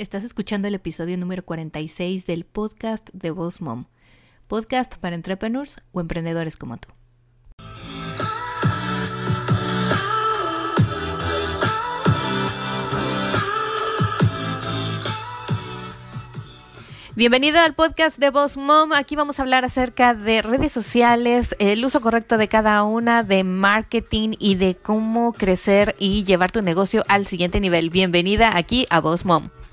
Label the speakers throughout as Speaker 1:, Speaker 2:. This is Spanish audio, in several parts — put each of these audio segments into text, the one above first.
Speaker 1: Estás escuchando el episodio número 46 del podcast de Boss Mom, podcast para entrepreneurs o emprendedores como tú. Bienvenida al podcast de Boss Mom. Aquí vamos a hablar acerca de redes sociales, el uso correcto de cada una, de marketing y de cómo crecer y llevar tu negocio al siguiente nivel. Bienvenida aquí a Boss Mom.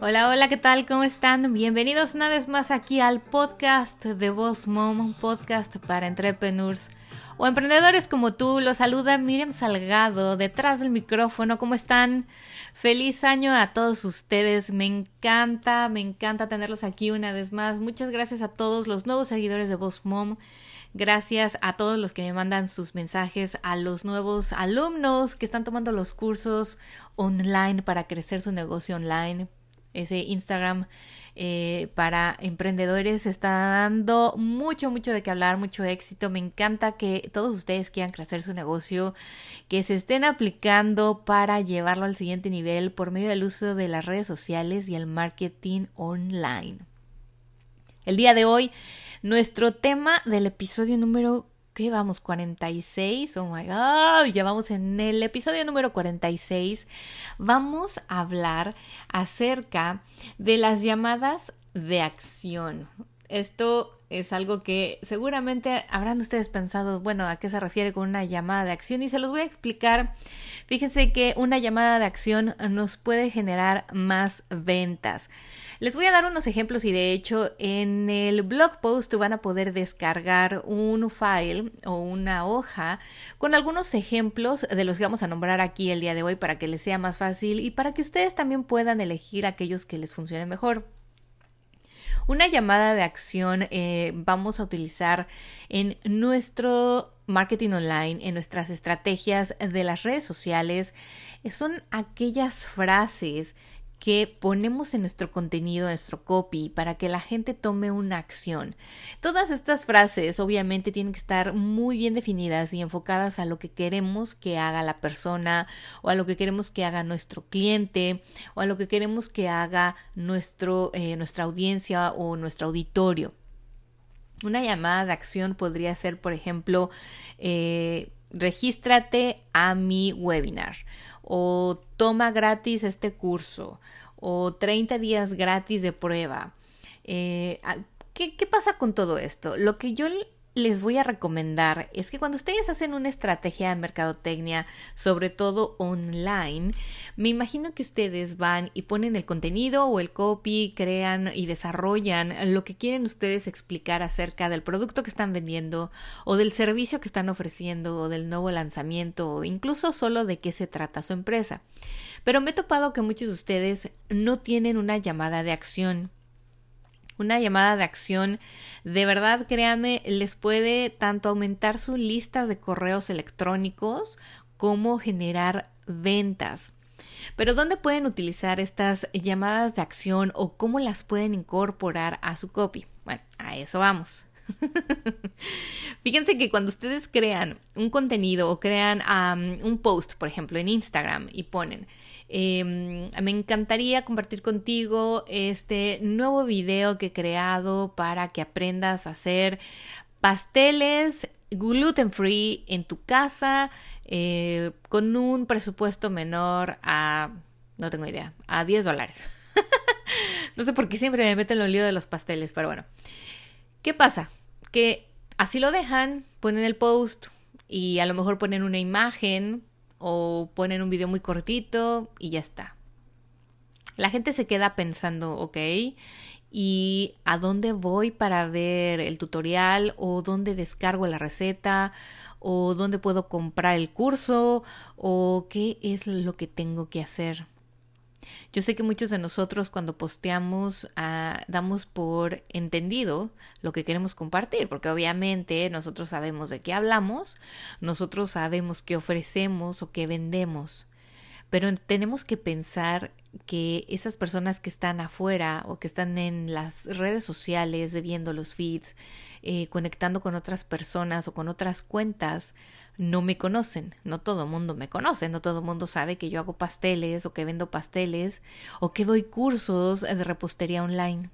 Speaker 1: Hola, hola, ¿qué tal? ¿Cómo están? Bienvenidos una vez más aquí al podcast de Boss Mom, podcast para entrepreneurs o emprendedores como tú. Los saluda Miriam Salgado detrás del micrófono. ¿Cómo están? Feliz año a todos ustedes. Me encanta, me encanta tenerlos aquí una vez más. Muchas gracias a todos los nuevos seguidores de Boss Mom. Gracias a todos los que me mandan sus mensajes, a los nuevos alumnos que están tomando los cursos online para crecer su negocio online ese Instagram eh, para emprendedores está dando mucho, mucho de qué hablar, mucho éxito. Me encanta que todos ustedes quieran crecer su negocio, que se estén aplicando para llevarlo al siguiente nivel por medio del uso de las redes sociales y el marketing online. El día de hoy, nuestro tema del episodio número ¿qué vamos? 46, oh my god, ya vamos en el episodio número 46. Vamos a hablar acerca de las llamadas de acción. Esto es algo que seguramente habrán ustedes pensado, bueno, ¿a qué se refiere con una llamada de acción? Y se los voy a explicar. Fíjense que una llamada de acción nos puede generar más ventas. Les voy a dar unos ejemplos y de hecho en el blog post van a poder descargar un file o una hoja con algunos ejemplos de los que vamos a nombrar aquí el día de hoy para que les sea más fácil y para que ustedes también puedan elegir aquellos que les funcionen mejor. Una llamada de acción eh, vamos a utilizar en nuestro marketing online, en nuestras estrategias de las redes sociales. Son aquellas frases que ponemos en nuestro contenido, nuestro copy, para que la gente tome una acción. Todas estas frases obviamente tienen que estar muy bien definidas y enfocadas a lo que queremos que haga la persona o a lo que queremos que haga nuestro cliente o a lo que queremos que haga nuestro, eh, nuestra audiencia o nuestro auditorio. Una llamada de acción podría ser, por ejemplo, eh, regístrate a mi webinar o toma gratis este curso o 30 días gratis de prueba. Eh, ¿qué, ¿Qué pasa con todo esto? Lo que yo les voy a recomendar es que cuando ustedes hacen una estrategia de mercadotecnia, sobre todo online, me imagino que ustedes van y ponen el contenido o el copy, crean y desarrollan lo que quieren ustedes explicar acerca del producto que están vendiendo o del servicio que están ofreciendo o del nuevo lanzamiento o incluso solo de qué se trata su empresa. Pero me he topado que muchos de ustedes no tienen una llamada de acción una llamada de acción, de verdad, créanme, les puede tanto aumentar sus listas de correos electrónicos como generar ventas. Pero ¿dónde pueden utilizar estas llamadas de acción o cómo las pueden incorporar a su copy? Bueno, a eso vamos. Fíjense que cuando ustedes crean un contenido o crean un post, por ejemplo, en Instagram y ponen, em, me encantaría compartir contigo este nuevo video que he creado para que aprendas a hacer pasteles gluten free en tu casa eh, con un presupuesto menor a, no tengo idea, a 10 dólares. no sé por qué siempre me meten en el lío de los pasteles, pero bueno. ¿Qué pasa? Que así lo dejan, ponen el post y a lo mejor ponen una imagen o ponen un video muy cortito y ya está. La gente se queda pensando, ok, ¿y a dónde voy para ver el tutorial o dónde descargo la receta o dónde puedo comprar el curso o qué es lo que tengo que hacer? Yo sé que muchos de nosotros cuando posteamos ah, damos por entendido lo que queremos compartir, porque obviamente nosotros sabemos de qué hablamos, nosotros sabemos qué ofrecemos o qué vendemos. Pero tenemos que pensar que esas personas que están afuera o que están en las redes sociales viendo los feeds, eh, conectando con otras personas o con otras cuentas, no me conocen. No todo mundo me conoce, no todo mundo sabe que yo hago pasteles o que vendo pasteles o que doy cursos de repostería online.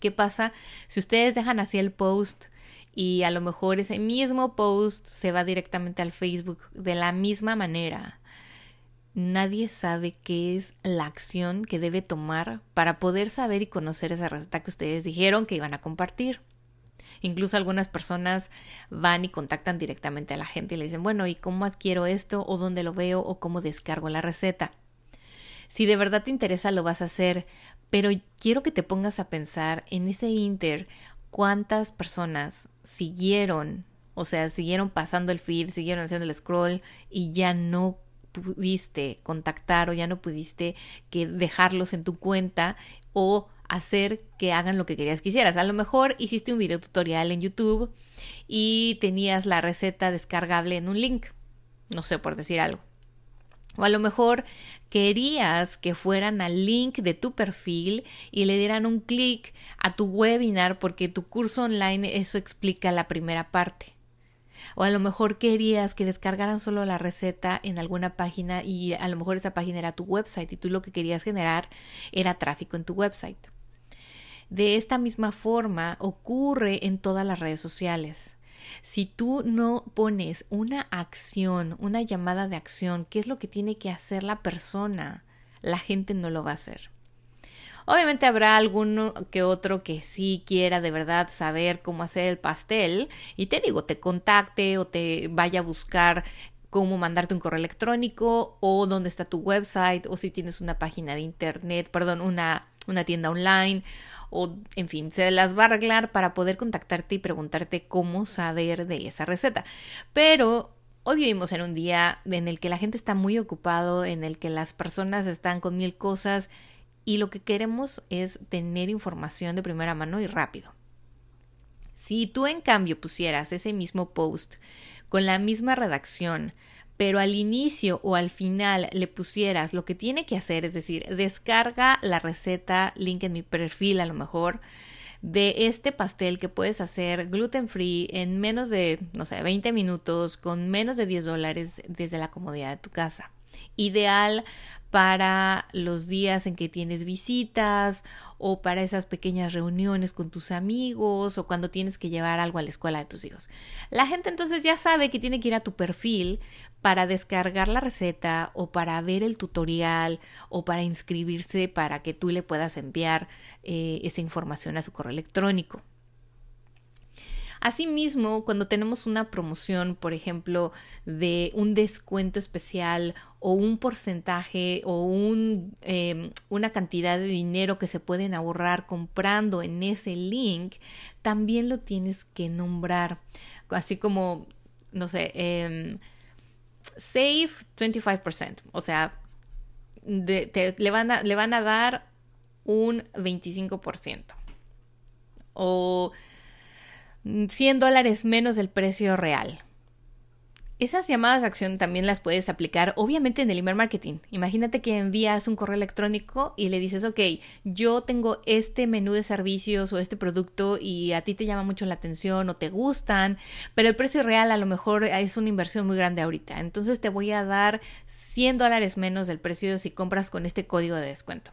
Speaker 1: ¿Qué pasa si ustedes dejan así el post y a lo mejor ese mismo post se va directamente al Facebook de la misma manera? Nadie sabe qué es la acción que debe tomar para poder saber y conocer esa receta que ustedes dijeron que iban a compartir. Incluso algunas personas van y contactan directamente a la gente y le dicen, bueno, ¿y cómo adquiero esto? ¿O dónde lo veo? ¿O cómo descargo la receta? Si de verdad te interesa, lo vas a hacer, pero quiero que te pongas a pensar en ese inter cuántas personas siguieron, o sea, siguieron pasando el feed, siguieron haciendo el scroll y ya no pudiste contactar o ya no pudiste que dejarlos en tu cuenta o hacer que hagan lo que querías que hicieras. A lo mejor hiciste un video tutorial en YouTube y tenías la receta descargable en un link, no sé por decir algo. O a lo mejor querías que fueran al link de tu perfil y le dieran un clic a tu webinar porque tu curso online eso explica la primera parte. O a lo mejor querías que descargaran solo la receta en alguna página y a lo mejor esa página era tu website y tú lo que querías generar era tráfico en tu website. De esta misma forma ocurre en todas las redes sociales. Si tú no pones una acción, una llamada de acción, ¿qué es lo que tiene que hacer la persona? La gente no lo va a hacer. Obviamente habrá alguno que otro que sí quiera de verdad saber cómo hacer el pastel y te digo, te contacte o te vaya a buscar cómo mandarte un correo electrónico o dónde está tu website o si tienes una página de internet, perdón, una, una tienda online o en fin, se las va a arreglar para poder contactarte y preguntarte cómo saber de esa receta. Pero Hoy vivimos en un día en el que la gente está muy ocupado, en el que las personas están con mil cosas y lo que queremos es tener información de primera mano y rápido. Si tú en cambio pusieras ese mismo post con la misma redacción, pero al inicio o al final le pusieras lo que tiene que hacer, es decir, descarga la receta, link en mi perfil a lo mejor, de este pastel que puedes hacer gluten free en menos de, no sé, 20 minutos con menos de 10 dólares desde la comodidad de tu casa. Ideal para los días en que tienes visitas o para esas pequeñas reuniones con tus amigos o cuando tienes que llevar algo a la escuela de tus hijos. La gente entonces ya sabe que tiene que ir a tu perfil para descargar la receta o para ver el tutorial o para inscribirse para que tú le puedas enviar eh, esa información a su correo electrónico. Asimismo, cuando tenemos una promoción, por ejemplo, de un descuento especial o un porcentaje o em, una cantidad de dinero que se pueden ahorrar comprando en ese link, también lo tienes que nombrar. Así como, no sé, eh, save 25%. O sea, le van a dar un 25%. O 100 dólares menos del precio real. Esas llamadas de acción también las puedes aplicar obviamente en el email marketing. Imagínate que envías un correo electrónico y le dices, ok, yo tengo este menú de servicios o este producto y a ti te llama mucho la atención o te gustan, pero el precio real a lo mejor es una inversión muy grande ahorita. Entonces te voy a dar 100 dólares menos del precio si compras con este código de descuento.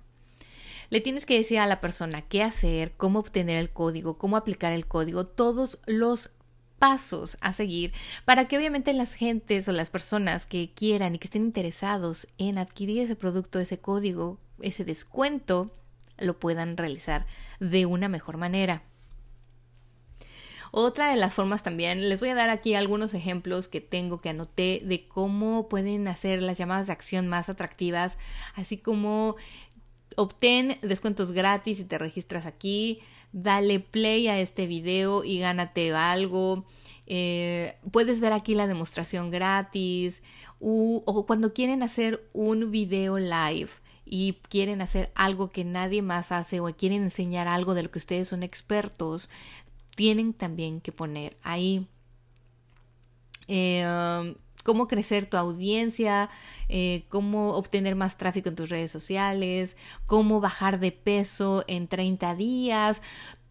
Speaker 1: Le tienes que decir a la persona qué hacer, cómo obtener el código, cómo aplicar el código, todos los pasos a seguir para que obviamente las gentes o las personas que quieran y que estén interesados en adquirir ese producto, ese código, ese descuento, lo puedan realizar de una mejor manera. Otra de las formas también, les voy a dar aquí algunos ejemplos que tengo que anoté de cómo pueden hacer las llamadas de acción más atractivas, así como obtén descuentos gratis si te registras aquí, dale play a este video y gánate algo. Eh, puedes ver aquí la demostración gratis o cuando quieren hacer un video live y quieren hacer algo que nadie más hace o quieren enseñar algo de lo que ustedes son expertos, tienen también que poner ahí. Eh, cómo crecer tu audiencia, eh, cómo obtener más tráfico en tus redes sociales, cómo bajar de peso en 30 días.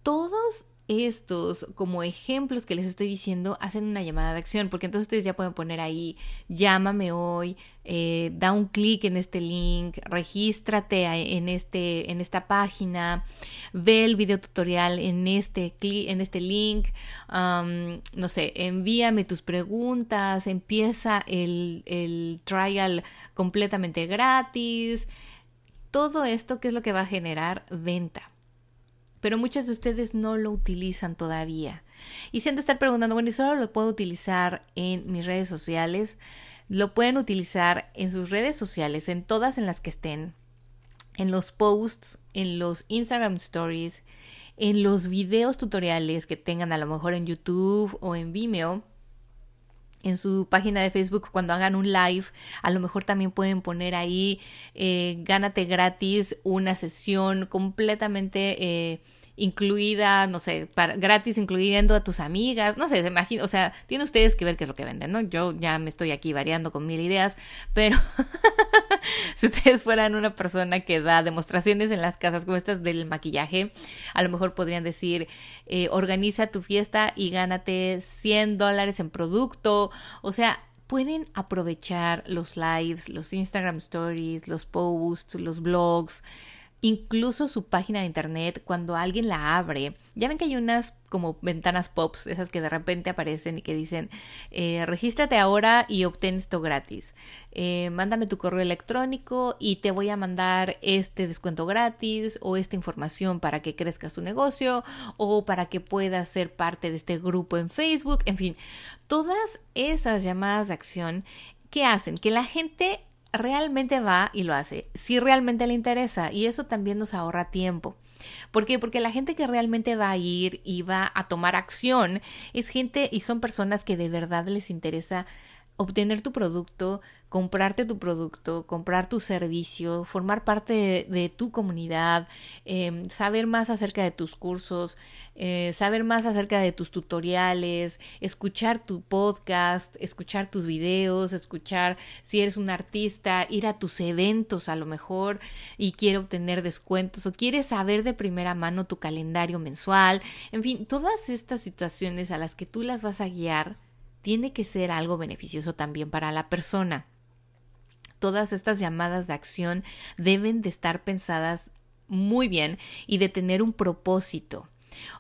Speaker 1: Todos estos como ejemplos que les estoy diciendo hacen una llamada de acción, porque entonces ustedes ya pueden poner ahí, llámame hoy, eh, da un clic en este link, regístrate en, este, en esta página, ve el video tutorial en este, en este link, no sé, envíame tus preguntas, empieza el, el trial completamente gratis. Todo esto que es lo que va a generar venta pero muchas de ustedes no lo utilizan todavía. Y se han de estar preguntando, bueno, ¿y solo lo puedo utilizar en mis redes sociales? Lo pueden utilizar en sus redes sociales, en todas en las que estén, en los posts, en los Instagram Stories, en los videos tutoriales que tengan a lo mejor en YouTube o en Vimeo en su página de Facebook cuando hagan un live, a lo mejor también pueden poner ahí, eh, gánate gratis una sesión completamente eh, incluida, no sé, para, gratis, incluyendo a tus amigas, no sé, se imagina, o sea, tienen ustedes que ver qué es lo que venden, ¿no? Yo ya me estoy aquí variando con mil ideas, pero si ustedes fueran una persona que da demostraciones en las casas como estas del maquillaje, a lo mejor podrían decir, eh, organiza tu fiesta y gánate 100 dólares en producto, o sea, pueden aprovechar los lives, los Instagram stories, los posts, los blogs, incluso su página de internet, cuando alguien la abre, ya ven que hay unas como ventanas pops, esas que de repente aparecen y que dicen, eh, regístrate ahora y obtén esto gratis. Eh, mándame tu correo electrónico y te voy a mandar este descuento gratis o esta información para que crezcas tu negocio o para que puedas ser parte de este grupo en Facebook. En fin, todas esas llamadas de acción que hacen que la gente realmente va y lo hace, si realmente le interesa y eso también nos ahorra tiempo. ¿Por qué? Porque la gente que realmente va a ir y va a tomar acción es gente y son personas que de verdad les interesa obtener tu producto, comprarte tu producto, comprar tu servicio, formar parte de, tu comunidad, em, saber más acerca de tus cursos, eh, saber más acerca de tus tutoriales, escuchar tu podcast, escuchar tus videos, escuchar si eres un artista, ir a tus eventos a lo mejor y quiere obtener descuentos o quieres saber de primera mano tu calendario mensual, en fin, todas estas situaciones a las que tú las vas a guiar tiene que ser algo beneficioso también para la persona. Todas estas llamadas de acción deben de estar pensadas muy bien y de tener un propósito.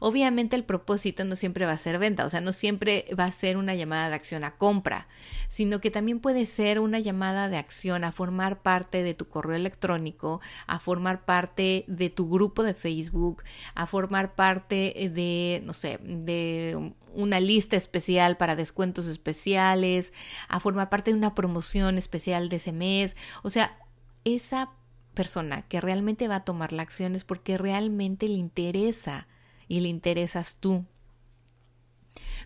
Speaker 1: Obviamente el propósito no siempre va a ser venta, o sea, no siempre va a ser una llamada de acción a compra, sino que también puede ser una llamada de acción a formar parte de tu correo electrónico, a formar parte de tu grupo de Facebook, a formar parte de, no sé, de una lista especial para descuentos especiales, a formar parte de una promoción especial de ese mes, o sea, esa persona que realmente va a tomar la acción es porque realmente le interesa y le interesas tú.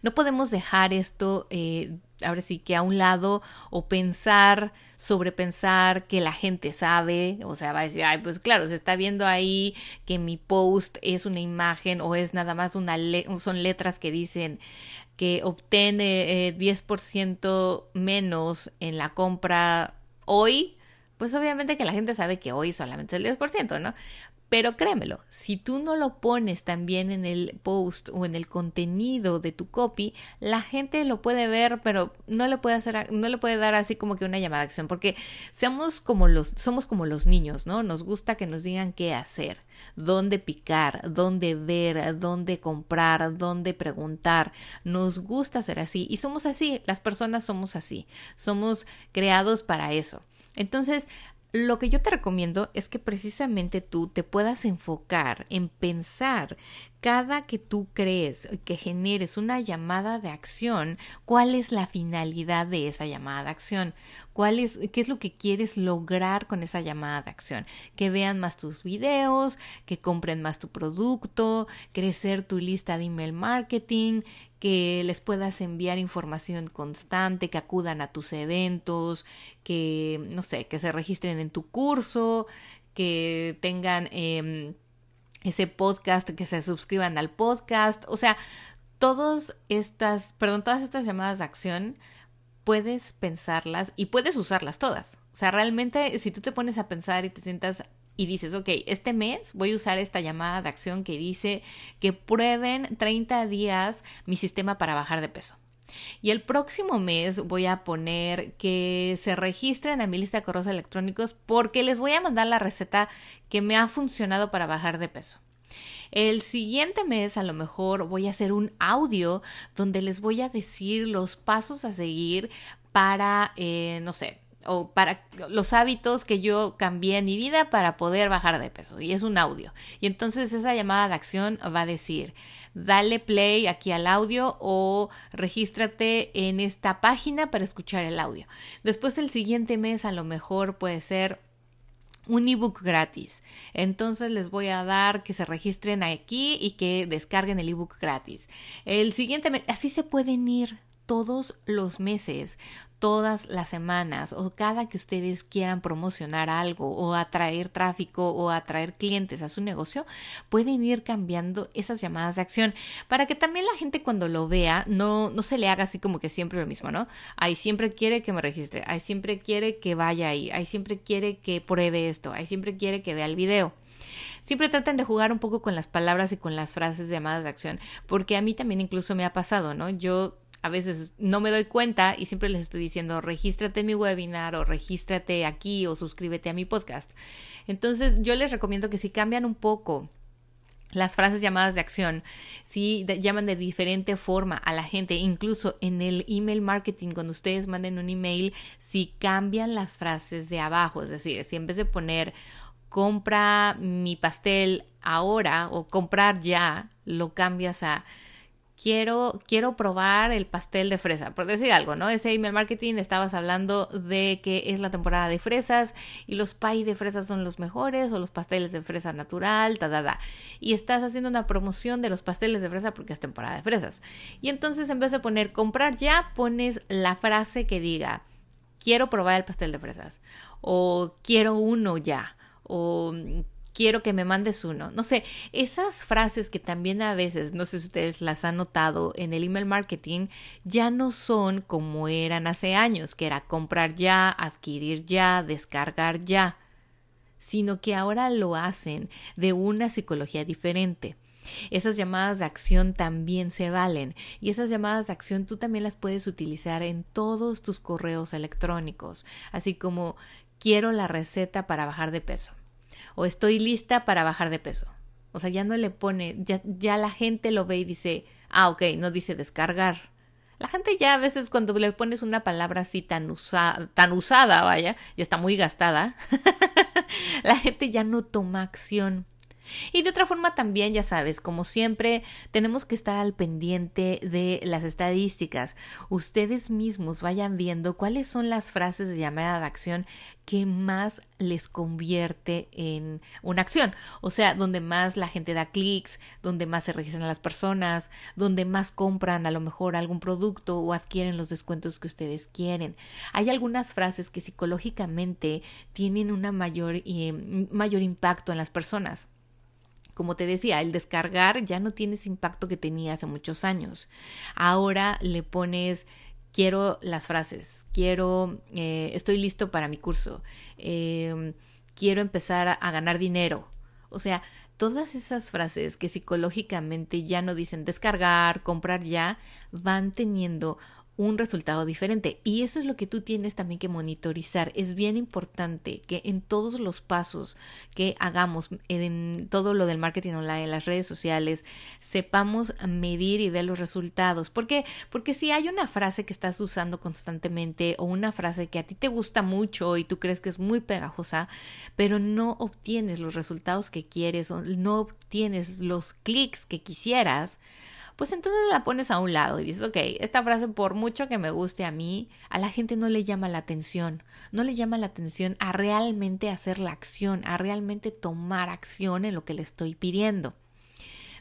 Speaker 1: No podemos dejar esto, eh, ahora sí que a un lado, o pensar, sobrepensar que la gente sabe, o sea, va a decir, ay, pues claro, se está viendo ahí que mi post es una imagen o es nada más una, son letras que dicen que obtiene eh, 10% menos en la compra hoy, pues obviamente que la gente sabe que hoy solamente es el 10%, ¿no? Pero créemelo, si tú no lo pones también en el post o en el contenido de tu copy, la gente lo puede ver, pero no le puede hacer, no le puede dar así como que una llamada de acción, porque seamos como los, somos como los niños, ¿no? Nos gusta que nos digan qué hacer, dónde picar, dónde ver, dónde comprar, dónde preguntar. Nos gusta ser así y somos así, las personas somos así, somos creados para eso. Entonces, lo que yo te recomiendo es que precisamente tú te puedas enfocar en pensar cada que tú crees que generes una llamada de acción, cuál es la finalidad de esa llamada de acción, es, qué es lo que quieres lograr con esa llamada de acción, que vean más tus videos, que compren más tu producto, crecer tu lista de email marketing, que les puedas enviar información constante, que acudan a tus eventos, que, no sé, que se registren en tu curso, que tengan... Eh, ese podcast, que se suscriban al podcast, o sea, todas estas, perdón, todas estas llamadas de acción puedes pensarlas y puedes usarlas todas. O sea, realmente si tú te pones a pensar y te sientas y dices, ok, este mes voy a usar esta llamada de acción que dice que prueben 30 días mi sistema para bajar de peso. Y el próximo mes voy a poner que se registren a mi lista de correos electrónicos porque les voy a mandar la receta que me ha funcionado para bajar de peso. El siguiente mes a lo mejor voy a hacer un audio donde les voy a decir los pasos a seguir para, eh, no sé, o para los hábitos que yo cambié en mi vida para poder bajar de peso. Y es un audio. Y entonces esa llamada de acción va a decir, dale play aquí al audio o regístrate en esta página para escuchar el audio. Después el siguiente mes a lo mejor puede ser un ebook gratis. Entonces les voy a dar que se registren aquí y que descarguen el ebook gratis. El siguiente mes, así se pueden ir todos los meses, todas las semanas o cada que ustedes quieran promocionar algo o atraer tráfico o atraer clientes a su negocio, pueden ir cambiando esas llamadas de acción para que también la gente cuando lo vea no, no se le haga así como que siempre lo mismo, ¿no? Ahí siempre quiere que me registre, ahí siempre quiere que vaya ahí, ahí siempre quiere que pruebe esto, ahí siempre quiere que vea el video siempre traten de jugar un poco con las palabras y con las frases de llamadas de acción, porque a mí también incluso me ha pasado, ¿no? Yo a veces no me doy cuenta y siempre les estoy diciendo, regístrate en mi webinar o regístrate aquí o suscríbete a mi podcast. Entonces yo les recomiendo que si cambian un poco las frases llamadas de acción, si llaman de diferente forma a la gente, incluso en el email marketing, cuando ustedes manden un email, si cambian las frases de abajo, es decir, si en vez de poner compra mi pastel ahora o comprar ya, lo cambias a quiero, quiero probar el pastel de fresa, por decir algo, ¿no? Ese email marketing estabas hablando de que es la temporada de fresas y los pay de fresas son los mejores o los pasteles de fresa natural, ta, ta, ta. Y estás haciendo una promoción de los pasteles de fresa porque es temporada de fresas. Y entonces en vez de poner comprar ya, pones la frase que diga, quiero probar el pastel de fresas o quiero uno ya o quiero que me mandes uno. No sé, esas frases que también a veces, no sé si ustedes las han notado en el email marketing, ya no son como eran hace años, que era comprar ya, adquirir ya, descargar ya, sino que ahora lo hacen de una psicología diferente. Esas llamadas de acción también se valen y esas llamadas de acción tú también las puedes utilizar en todos tus correos electrónicos, así como quiero la receta para bajar de peso o estoy lista para bajar de peso. O sea, ya no le pone, ya, ya la gente lo ve y dice, ah, ok, no dice descargar. La gente ya a veces cuando le pones una palabra así tan, usada, tan usada, vaya, ya está muy gastada, la gente ya no toma acción. Y de otra forma también, ya sabes, como siempre, tenemos que estar al pendiente de las estadísticas. Ustedes mismos vayan viendo cuáles son las frases de llamada de acción que más les convierte en una acción. O sea, donde más la gente da clics, donde más se registran las personas, donde más compran a lo mejor algún producto o adquieren los descuentos que ustedes quieren. Hay algunas frases que psicológicamente tienen mayor, eh, mayor impacto en las personas. Como te decía, el descargar ya no tiene ese impacto que tenía hace muchos años. Ahora le pones quiero las frases, quiero, eh, estoy listo para mi curso, em, quiero empezar a ganar dinero. O sea, todas esas frases que psicológicamente ya no dicen descargar, comprar ya, van teniendo un resultado diferente. Y eso es lo que tú tienes también que monitorizar. Es bien importante que en todos los pasos que hagamos, en todo lo del marketing online, en las redes sociales, sepamos medir y ver los resultados. ¿Por qué? Porque si hay una frase que estás usando constantemente o una frase que a ti te gusta mucho y tú crees que es muy pegajosa, pero no obtienes los resultados que quieres o no obtienes los clics que quisieras, pues entonces la pones a un lado y dices, ok, esta frase por mucho que me guste a mí, a la gente no le llama la atención, no le llama la atención a realmente hacer la acción, a realmente tomar acción en lo que le estoy pidiendo.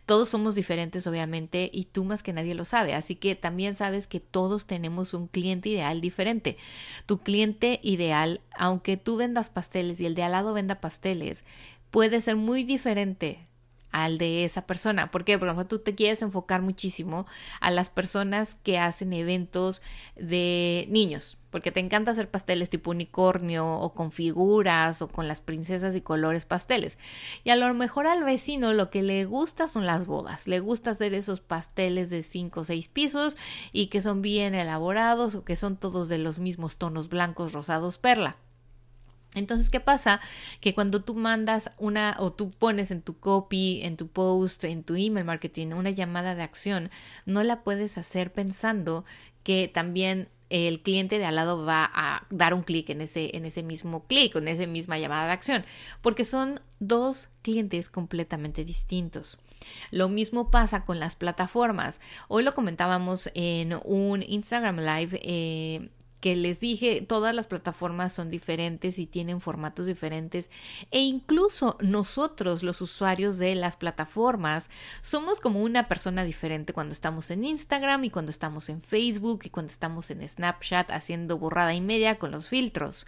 Speaker 1: Todos somos diferentes, obviamente, y tú más que nadie lo sabe. Así que también sabes que todos tenemos un cliente ideal diferente. Tu cliente ideal, aunque tú vendas pasteles y el de al lado venda pasteles, puede ser muy diferente al de esa persona. Porque, por ejemplo, tú te quieres enfocar muchísimo a las personas que hacen eventos de niños, porque te encanta hacer pasteles tipo unicornio o con figuras o con las princesas y colores pasteles. Y a lo mejor al vecino lo que le gusta son las bodas, le gusta hacer esos pasteles de 5 o 6 pisos y que son bien elaborados o que son todos de los mismos tonos blancos, rosados, perla. Entonces, ¿qué pasa? Que cuando tú mandas una o tú pones en tu copy, en tu post, en tu email marketing una llamada de acción, no la puedes hacer pensando que también el cliente de al lado va a dar un clic en ese, en ese mismo clic, en esa misma llamada de acción, porque son dos clientes completamente distintos. Lo mismo pasa con las plataformas. Hoy lo comentábamos en un Instagram Live. Eh, que les dije, todas las plataformas son diferentes y tienen formatos diferentes e incluso nosotros, los usuarios de las plataformas, somos como una persona diferente cuando estamos en Instagram y cuando estamos en Facebook y cuando estamos en Snapchat haciendo borrada y media con los filtros.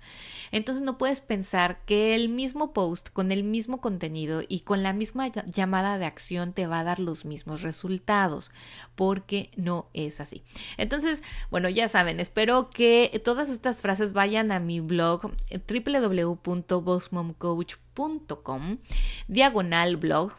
Speaker 1: Entonces no puedes pensar que el mismo post con el mismo contenido y con la misma llamada de acción te va a dar los mismos resultados, porque no es así. Entonces, bueno, ya saben, espero que todas estas frases vayan a mi blog eh, www.bossmomcoach.com diagonal blog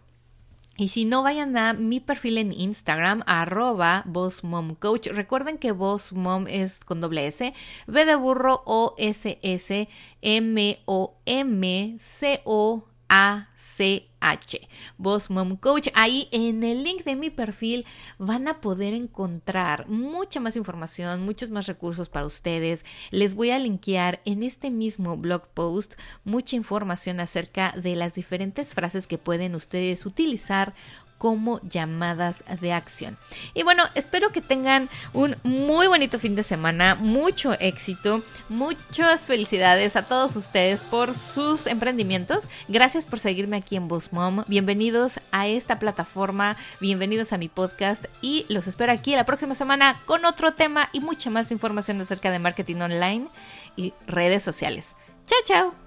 Speaker 1: y si no, vayan a mi perfil en Instagram, arroba bossmomcoach. Recuerden que bossmom es con doble S, B de burro, O, S, S, M, O, M, C, O, ACH, Boss Mom Coach. Ahí en el link de mi perfil van a poder encontrar mucha más información, muchos más recursos para ustedes. Les voy a linkear en este mismo blog post mucha información acerca de las diferentes frases que pueden ustedes utilizar como llamadas de acción. Y bueno, espero que tengan un muy bonito fin de semana, mucho éxito, muchas felicidades a todos ustedes por sus emprendimientos. Gracias por seguirme aquí en Boss Mom. Bienvenidos a esta plataforma, bienvenidos a mi podcast y los espero aquí la próxima semana con otro tema y mucha más información acerca de marketing online y redes sociales. Chao, chao.